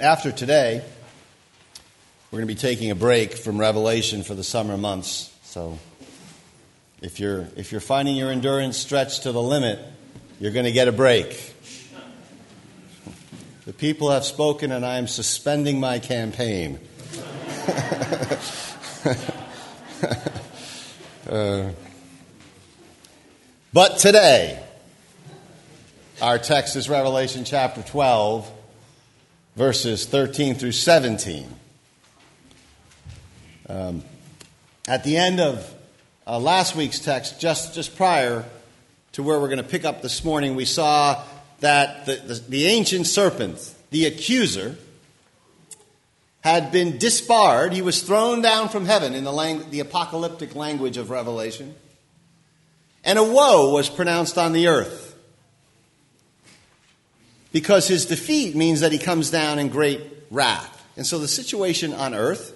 after today, we're going to be taking a break from Revelation for the summer months. So if you're, if you're finding your endurance stretched to the limit, you're going to get a break. The people have spoken, and I am suspending my campaign. uh, but today, our text is Revelation chapter 12 verses 13 through 17. Um, at the end of uh, last week's text, just, just prior to where we're going to pick up this morning, we saw that the, the, the ancient serpent, the accuser, had been disbarred. He was thrown down from heaven in the, lang- the apocalyptic language of Revelation. And a woe was pronounced on the earth because his defeat means that he comes down in great wrath. And so the situation on earth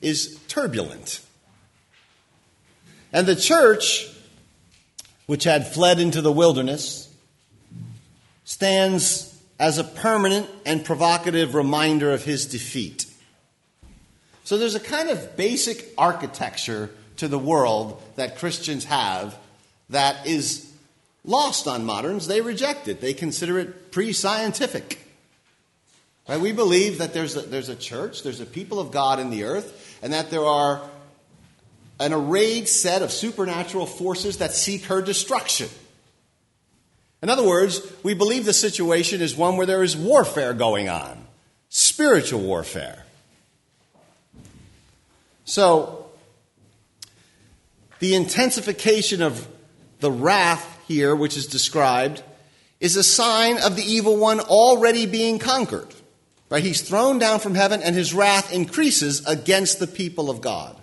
is turbulent. And the church, which had fled into the wilderness, stands as a permanent and provocative reminder of his defeat. So there's a kind of basic architecture to the world that Christians have that is lost on moderns. They reject it, they consider it pre scientific. Right? We believe that there's a, there's a church, there's a people of God in the earth, and that there are an arrayed set of supernatural forces that seek her destruction. In other words, we believe the situation is one where there is warfare going on, spiritual warfare. So, the intensification of the wrath here, which is described, is a sign of the evil one already being conquered. Right? He's thrown down from heaven and his wrath increases against the people of God.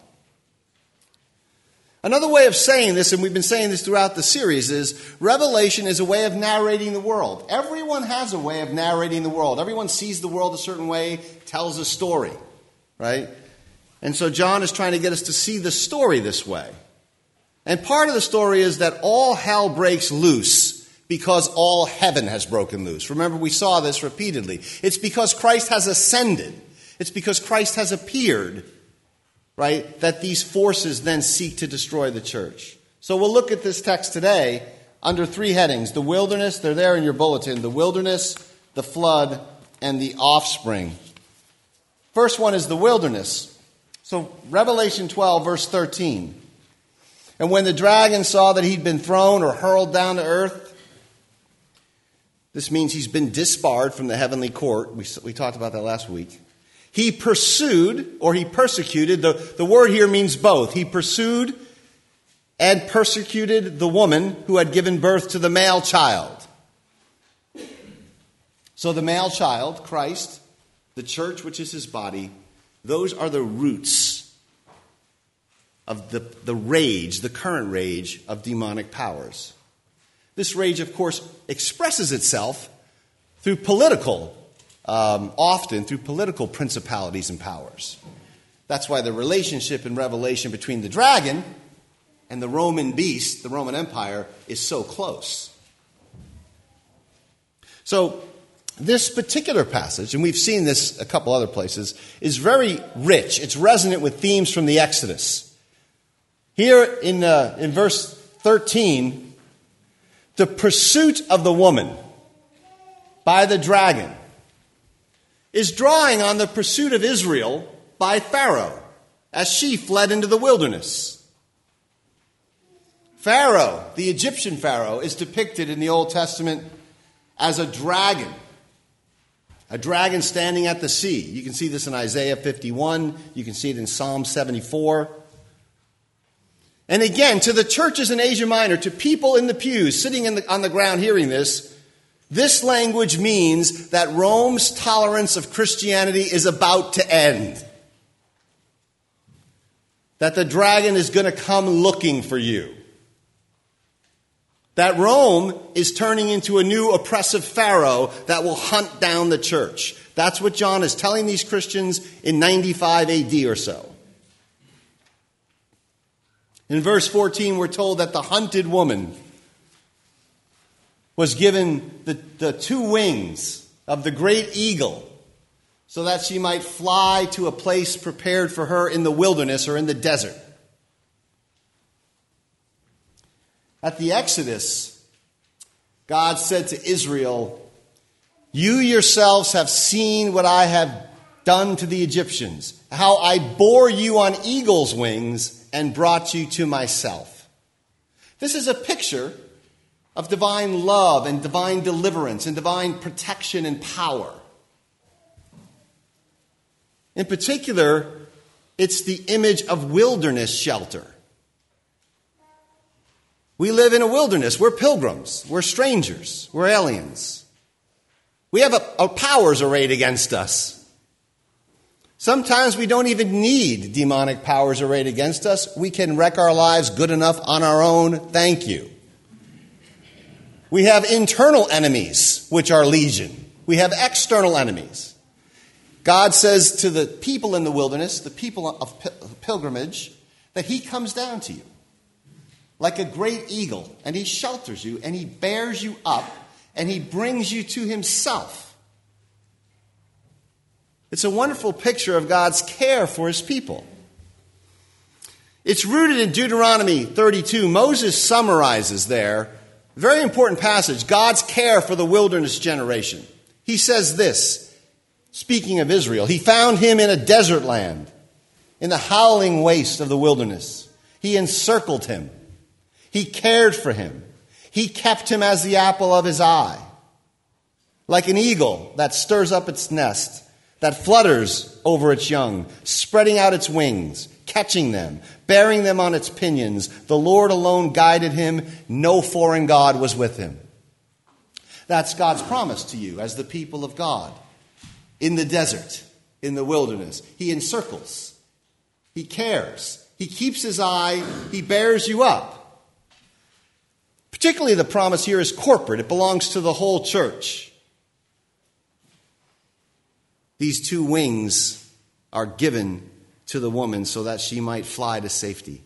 Another way of saying this, and we've been saying this throughout the series, is Revelation is a way of narrating the world. Everyone has a way of narrating the world. Everyone sees the world a certain way, tells a story, right? And so John is trying to get us to see the story this way. And part of the story is that all hell breaks loose because all heaven has broken loose. Remember, we saw this repeatedly. It's because Christ has ascended, it's because Christ has appeared, right, that these forces then seek to destroy the church. So we'll look at this text today under three headings the wilderness, they're there in your bulletin the wilderness, the flood, and the offspring. First one is the wilderness. So, Revelation 12, verse 13. And when the dragon saw that he'd been thrown or hurled down to earth, this means he's been disbarred from the heavenly court. We, we talked about that last week. He pursued or he persecuted. The, the word here means both. He pursued and persecuted the woman who had given birth to the male child. So the male child, Christ, the church, which is his body, those are the roots of the, the rage, the current rage of demonic powers. This rage, of course, expresses itself through political, um, often through political principalities and powers. That's why the relationship in Revelation between the dragon and the Roman beast, the Roman Empire, is so close. So, this particular passage, and we've seen this a couple other places, is very rich. It's resonant with themes from the Exodus. Here in, uh, in verse 13, the pursuit of the woman by the dragon is drawing on the pursuit of Israel by Pharaoh as she fled into the wilderness. Pharaoh, the Egyptian Pharaoh, is depicted in the Old Testament as a dragon. A dragon standing at the sea. You can see this in Isaiah 51. You can see it in Psalm 74. And again, to the churches in Asia Minor, to people in the pews sitting the, on the ground hearing this, this language means that Rome's tolerance of Christianity is about to end. That the dragon is going to come looking for you. That Rome is turning into a new oppressive Pharaoh that will hunt down the church. That's what John is telling these Christians in 95 AD or so. In verse 14, we're told that the hunted woman was given the, the two wings of the great eagle. so that she might fly to a place prepared for her in the wilderness or in the desert. At the Exodus, God said to Israel, You yourselves have seen what I have done to the Egyptians, how I bore you on eagle's wings and brought you to myself. This is a picture of divine love and divine deliverance and divine protection and power. In particular, it's the image of wilderness shelter. We live in a wilderness. We're pilgrims. We're strangers. We're aliens. We have a, a powers arrayed against us. Sometimes we don't even need demonic powers arrayed against us. We can wreck our lives good enough on our own. Thank you. We have internal enemies, which are legion. We have external enemies. God says to the people in the wilderness, the people of pilgrimage, that He comes down to you like a great eagle, and he shelters you, and he bears you up, and he brings you to himself. It's a wonderful picture of God's care for his people. It's rooted in Deuteronomy 32. Moses summarizes there, very important passage, God's care for the wilderness generation. He says this, speaking of Israel, He found him in a desert land, in the howling waste of the wilderness. He encircled him he cared for him. He kept him as the apple of his eye. Like an eagle that stirs up its nest, that flutters over its young, spreading out its wings, catching them, bearing them on its pinions, the Lord alone guided him. No foreign God was with him. That's God's promise to you as the people of God. In the desert, in the wilderness, He encircles, He cares, He keeps His eye, He bears you up. Particularly, the promise here is corporate, it belongs to the whole church. These two wings are given to the woman so that she might fly to safety.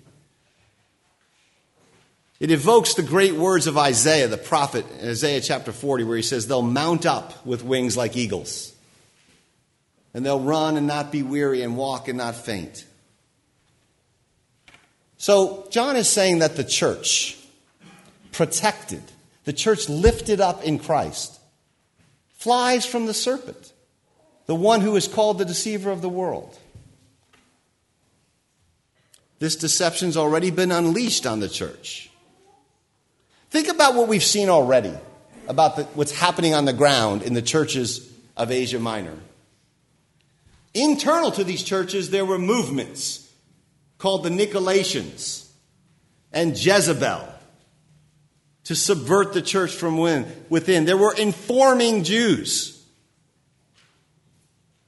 It evokes the great words of Isaiah, the prophet, in Isaiah chapter 40, where he says, They'll mount up with wings like eagles, and they'll run and not be weary, and walk and not faint. So, John is saying that the church, protected, the church lifted up in Christ, flies from the serpent, the one who is called the deceiver of the world. This deception's already been unleashed on the church. Think about what we've seen already about the, what's happening on the ground in the churches of Asia Minor. Internal to these churches, there were movements called the Nicolaitans and Jezebel to subvert the church from within. There were informing Jews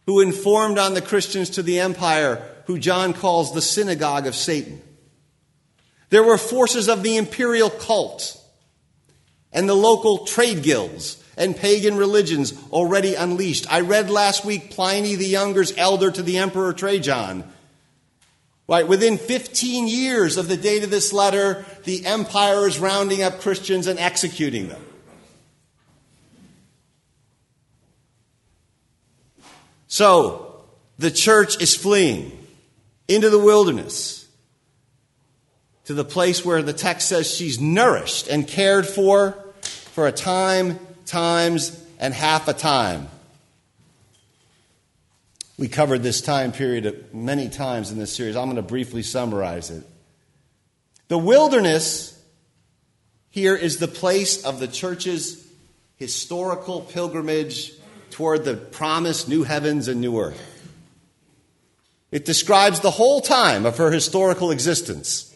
who informed on the Christians to the empire, who John calls the synagogue of Satan. There were forces of the imperial cult and the local trade guilds and pagan religions already unleashed. I read last week Pliny the Younger's elder to the Emperor Trajan Right, within 15 years of the date of this letter, the empire is rounding up Christians and executing them. So, the church is fleeing into the wilderness to the place where the text says she's nourished and cared for for a time, times, and half a time. We covered this time period many times in this series. I'm going to briefly summarize it. The wilderness here is the place of the church's historical pilgrimage toward the promised new heavens and new earth. It describes the whole time of her historical existence.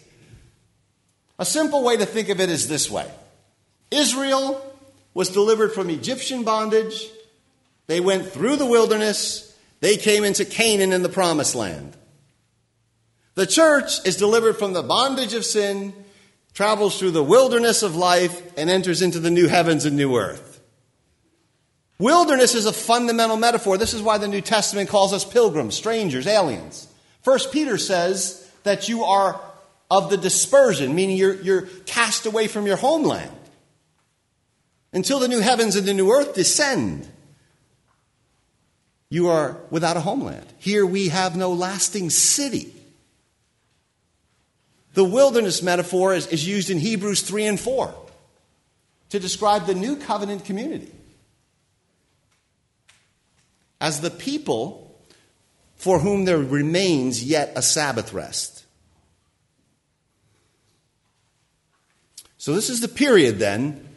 A simple way to think of it is this way Israel was delivered from Egyptian bondage, they went through the wilderness, they came into Canaan in the promised land. The church is delivered from the bondage of sin, travels through the wilderness of life, and enters into the new heavens and new earth. Wilderness is a fundamental metaphor. This is why the New Testament calls us pilgrims, strangers, aliens. First Peter says that you are of the dispersion, meaning you're, you're cast away from your homeland until the new heavens and the new earth descend. you are without a homeland. Here we have no lasting city. The wilderness metaphor is, is used in Hebrews 3 and 4 to describe the new covenant community as the people for whom there remains yet a Sabbath rest. So, this is the period then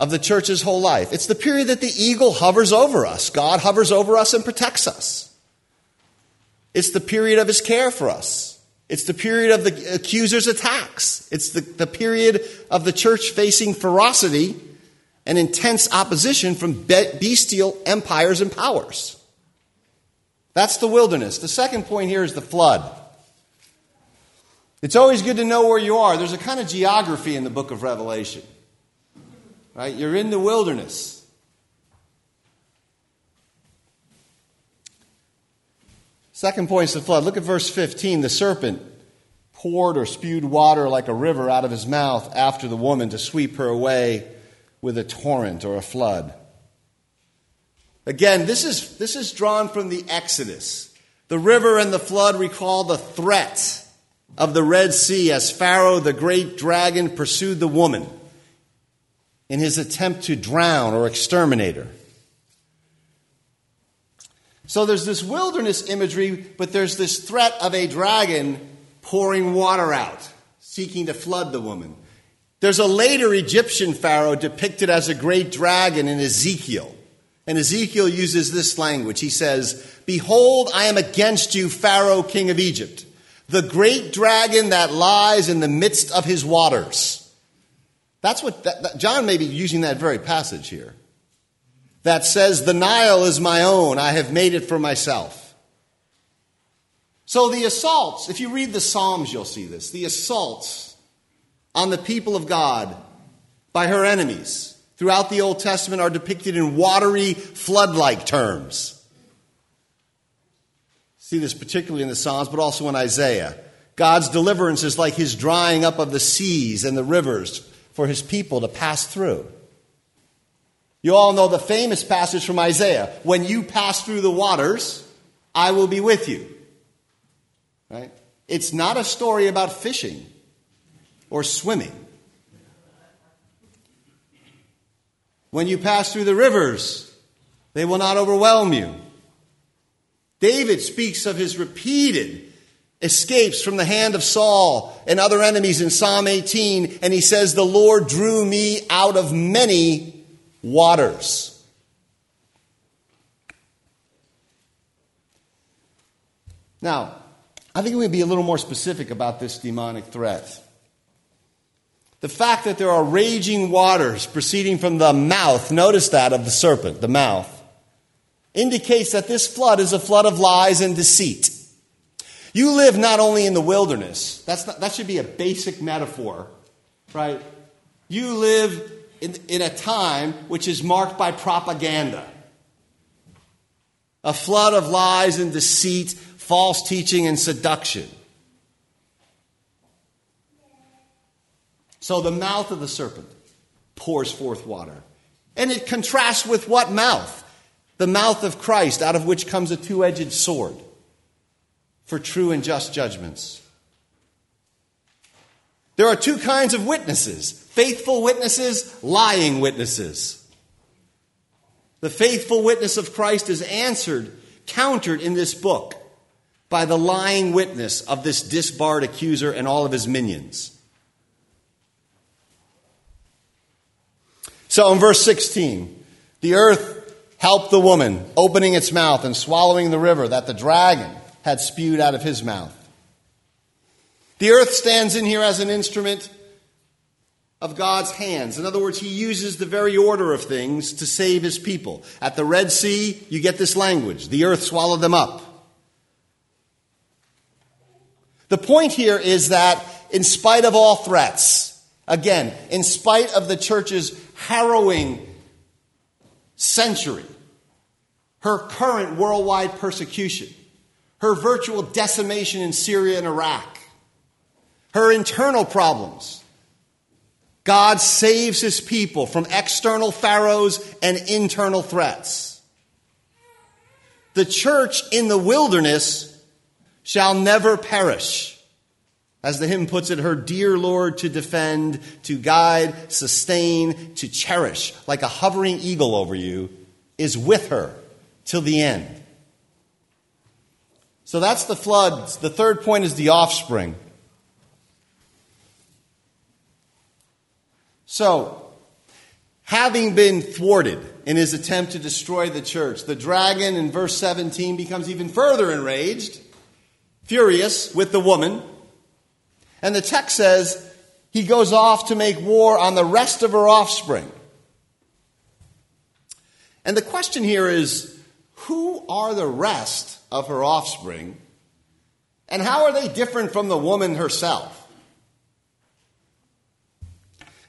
of the church's whole life. It's the period that the eagle hovers over us. God hovers over us and protects us. It's the period of his care for us. It's the period of the accuser's attacks. It's the, the period of the church facing ferocity and intense opposition from bestial empires and powers. That's the wilderness. The second point here is the flood. It's always good to know where you are. There's a kind of geography in the book of Revelation. Right? You're in the wilderness. Second point is the flood. Look at verse 15. The serpent poured or spewed water like a river out of his mouth after the woman to sweep her away with a torrent or a flood. Again, this is, this is drawn from the Exodus. The river and the flood recall the threat of the Red Sea as Pharaoh, the great dragon, pursued the woman in his attempt to drown or exterminate her. So there's this wilderness imagery, but there's this threat of a dragon pouring water out, seeking to flood the woman. There's a later Egyptian pharaoh depicted as a great dragon in Ezekiel. And Ezekiel uses this language. He says, Behold, I am against you, Pharaoh, king of Egypt the great dragon that lies in the midst of his waters. That's what that, that, John may be using that very passage here. That says, The Nile is my own, I have made it for myself. So the assaults, if you read the Psalms, you'll see this. The assaults on the people of God by her enemies throughout the Old Testament are depicted in watery, flood like terms see this particularly in the Psalms, but also in Isaiah. God's deliverance is like his drying up of the seas and the rivers for his people to pass through. You all know the famous passage from Isaiah when you pass through the waters, I will be with you. Right? It's not a story about fishing or swimming. When you pass through the rivers, they will not overwhelm you. David speaks of his repeated escapes from the hand of Saul and other enemies in Psalm 18, and he says, The Lord drew me out of many waters. Now, I think we would be a little more specific about this demonic threat. The fact that there are raging waters proceeding from the mouth, notice that, of the serpent, the mouth, indicates that this flood is a flood of lies and deceit. You live not only in the wilderness, that's not, that should be a basic metaphor, right? You live in, in a time which is marked by propaganda. A flood of lies and deceit, false teaching and seduction. So the mouth of the serpent pours forth water. And it contrasts with what mouth? the mouth of Christ, out of which comes a two edged sword for true and just judgments. There are two kinds of witnesses faithful witnesses, lying witnesses. The faithful witness of Christ is answered, countered in this book by the lying witness of this disbarred accuser and all of his minions. So in verse 16, the earth helped the woman, opening its mouth and swallowing the river that the dragon had spewed out of his mouth. The earth stands in here as an instrument of God's hands. In other words, he uses the very order of things to save his people. At the Red Sea, you get this language the earth swallowed them up. The point here is that, in spite of all threats, again, in spite of the church's harrowing century, her current worldwide persecution, her virtual decimation in Syria and Iraq, her internal problems. God saves his people from external pharaohs and internal threats. the church in the wilderness shall never perish. As the hymn puts it, her dear Lord to defend, to guide, sustain, to cherish, like a hovering eagle over you, is with her till the end. So that's the floods. The third point is the offspring. So, having been thwarted in his attempt to destroy the church, the dragon in verse 17 becomes even further enraged, furious with the woman. And the text says he goes off to make war on the rest of her offspring. And the question here is who are the rest of her offspring? And how are they different from the woman herself?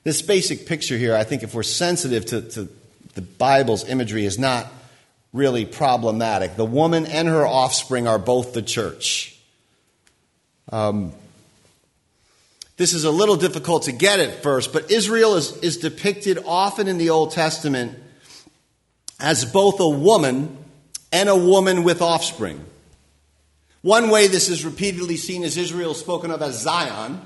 This basic picture here, I think, if we're sensitive to, to the Bible's imagery, is not really problematic. The woman and her offspring are both the church. Um, this is a little difficult to get at first, but Israel is, is depicted often in the Old Testament as both a woman and a woman with offspring. One way this is repeatedly seen is Israel spoken of as Zion,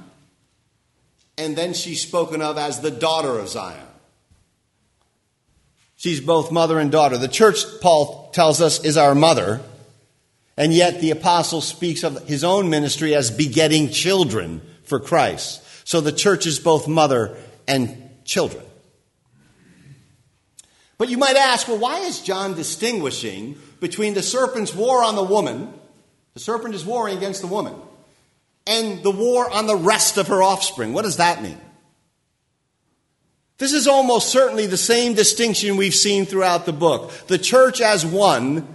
and then she's spoken of as the daughter of Zion. She's both mother and daughter. The church, Paul tells us, is our mother, and yet the apostle speaks of his own ministry as begetting children for Christ. So the church is both mother and children. But you might ask, well, why is John distinguishing between the serpent's war on the woman, the serpent is warring against the woman, and the war on the rest of her offspring? What does that mean? This is almost certainly the same distinction we've seen throughout the book. The church as one,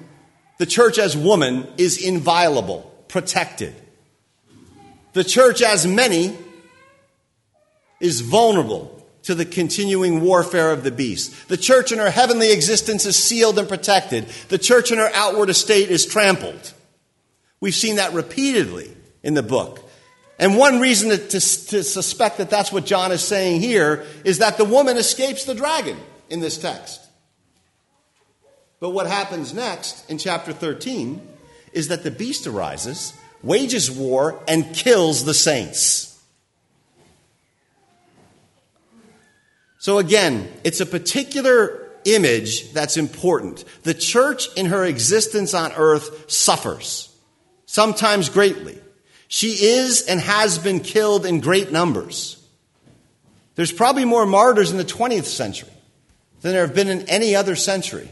the church as woman, is inviolable, protected. The church as many is vulnerable to the continuing warfare of the beast. The church in her heavenly existence is sealed and protected. The church in her outward estate is trampled. We've seen that repeatedly in the book. And one reason to, to, to, suspect that that's what John is saying here is that the woman escapes the dragon in this text. But what happens next in chapter 13 is that the beast arises, wages war, and kills the saints. So again, it's a particular image that's important. The church in her existence on earth suffers, sometimes greatly. She is and has been killed in great numbers. There's probably more martyrs in the 20th century than there have been in any other century.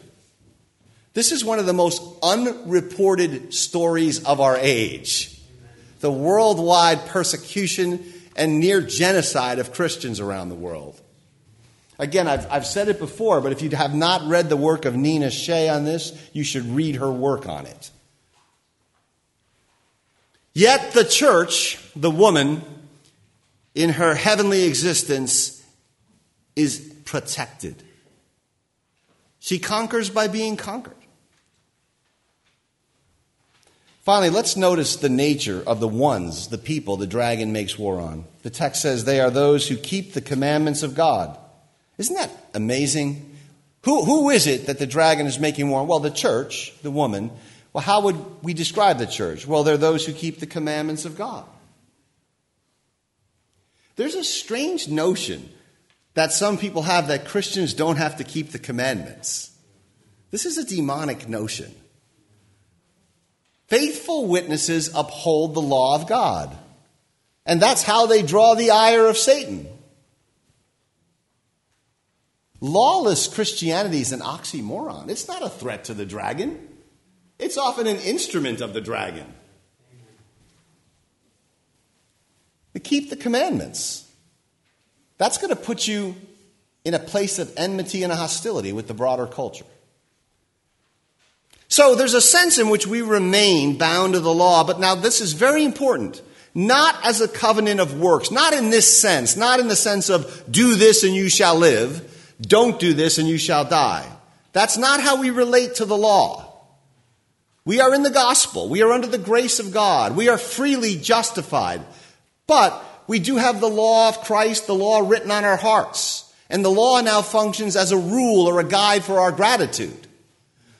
This is one of the most unreported stories of our age the worldwide persecution and near genocide of Christians around the world. Again, I've, I've said it before, but if you have not read the work of Nina Shea on this, you should read her work on it. Yet the church, the woman, in her heavenly existence, is protected. She conquers by being conquered. Finally, let's notice the nature of the ones, the people, the dragon makes war on. The text says they are those who keep the commandments of God isn't that amazing? Who, who is it that the dragon is making war on? Well, the church, the woman. Well, how would we describe the church? Well, they're those who keep the commandments of God. There's a strange notion that some people have that Christians don't have to keep the commandments. This is a demonic notion. Faithful witnesses uphold the law of God. And that's how they draw the ire of Satan. Lawless Christianity is an oxymoron. It's not a threat to the dragon, it's often an instrument of the dragon. To keep the commandments. That's going to put you in a place of enmity and hostility with the broader culture. So there's a sense in which we remain bound to the law, but now this is very important. Not as a covenant of works, not in this sense, not in the sense of do this and you shall live, don't do this and you shall die. That's not how we relate to the law. We are in the gospel. We are under the grace of God. We are freely justified. But we do have the law of Christ, the law written on our hearts. And the law now functions as a rule or a guide for our gratitude.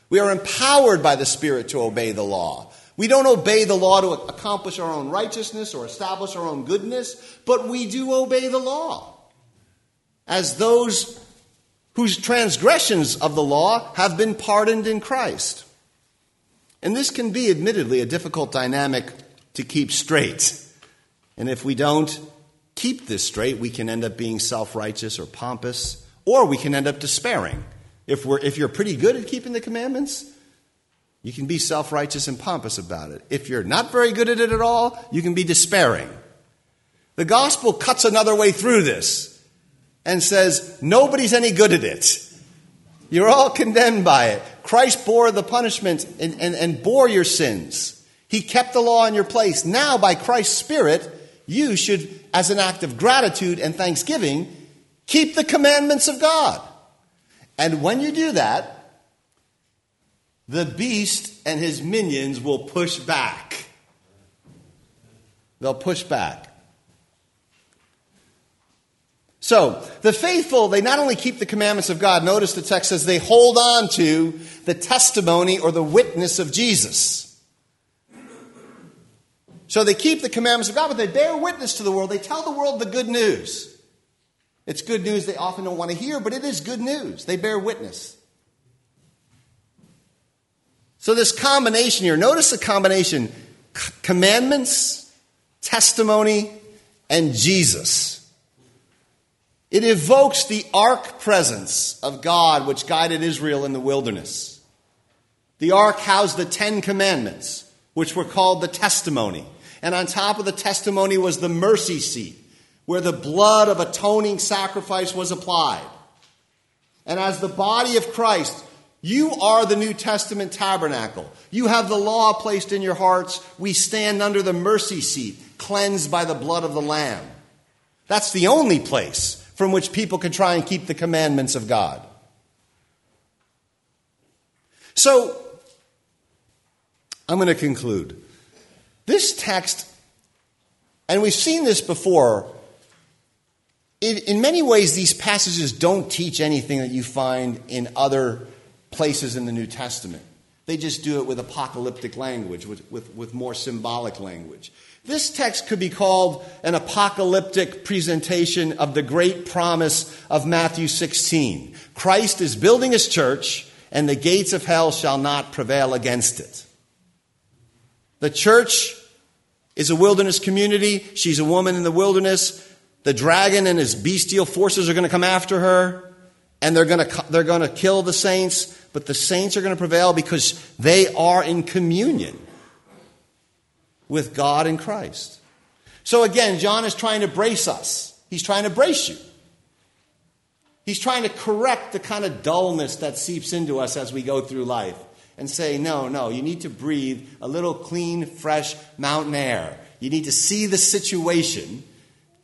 We are empowered by the Spirit to obey the law. We don't obey the law to accomplish our own righteousness or establish our own goodness, but we do obey the law. As those whose transgressions of the law have been pardoned in Christ. And this can be, admittedly, a difficult dynamic to keep straight. And if we don't keep this straight, we can end up being self righteous or pompous, or we can end up despairing. If, we're, if you're pretty good at keeping the commandments, you can be self righteous and pompous about it. If you're not very good at it at all, you can be despairing. The gospel cuts another way through this and says, nobody's any good at it. You're all condemned by it. Christ bore the punishment and, and, and bore your sins. He kept the law in your place. Now, by Christ's Spirit, you should, as an act of gratitude and thanksgiving, keep the commandments of God. And when you do that, the beast and his minions will push back. They'll push back. So, the faithful, they not only keep the commandments of God, notice the text says they hold on to the testimony or the witness of Jesus. So they keep the commandments of God, but they bear witness to the world. They tell the world the good news. It's good news they often don't want to hear, but it is good news. They bear witness. So, this combination here, notice the combination commandments, testimony, and Jesus. It evokes the ark presence of God which guided Israel in the wilderness. The ark housed the Ten Commandments, which were called the testimony. And on top of the testimony was the mercy seat, where the blood of atoning sacrifice was applied. And as the body of Christ, you are the New Testament tabernacle. You have the law placed in your hearts. We stand under the mercy seat, cleansed by the blood of the Lamb. That's the only place from which people can try and keep the commandments of God. So, I'm going to conclude. This text, and we've seen this before, in, in many ways, these passages don't teach anything that you find in other places in the New Testament. They just do it with apocalyptic language, with, with, with more symbolic language. This text could be called an apocalyptic presentation of the great promise of Matthew 16. Christ is building his church, and the gates of hell shall not prevail against it. The church is a wilderness community. She's a woman in the wilderness. The dragon and his bestial forces are going to come after her and they're going to, they're going to kill the saints, but the saints are going to prevail because they are in communion with God and Christ. So again, John is trying to brace us. He's trying to brace you. He's trying to correct the kind of dullness that seeps into us as we go through life and say, no, no, you need to breathe a little clean, fresh mountain air. You need to see the situation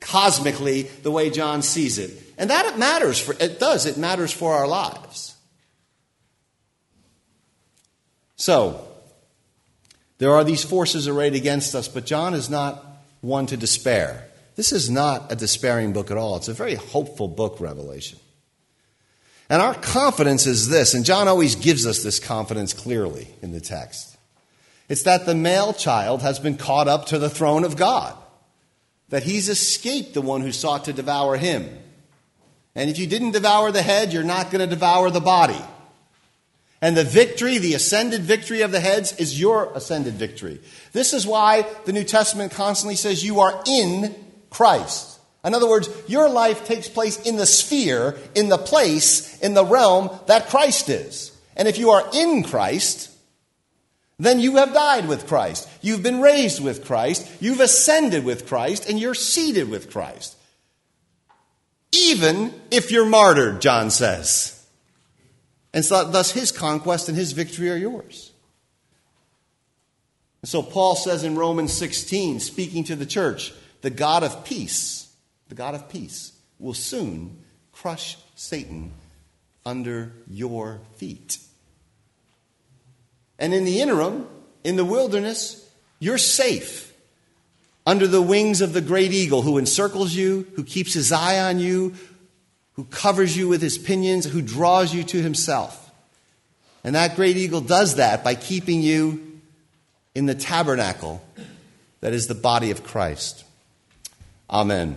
cosmically the way John sees it. And that it matters for it does, it matters for our lives. So, there are these forces arrayed against us, but John is not one to despair. This is not a despairing book at all. It's a very hopeful book, Revelation. And our confidence is this, and John always gives us this confidence clearly in the text. It's that the male child has been caught up to the throne of God that he's escaped the one who sought to devour him. And if you didn't devour the head, you're not going to devour the body. And the victory, the ascended victory of the heads, is your ascended victory. This is why the New Testament constantly says you are in Christ. In other words, your life takes place in the sphere, in the place, in the realm that Christ is. And if you are in Christ, then you have died with Christ. You've been raised with Christ. You've ascended with Christ, and you're seated with Christ. Even if you're martyred, John says. And so, thus, his conquest and his victory are yours. And so, Paul says in Romans 16, speaking to the church, the God of peace, the God of peace, will soon crush Satan under your feet. And in the interim, in the wilderness, you're safe under the wings of the great eagle who encircles you, who keeps his eye on you, who covers you with his pinions, who draws you to himself. And that great eagle does that by keeping you in the tabernacle that is the body of Christ. Amen.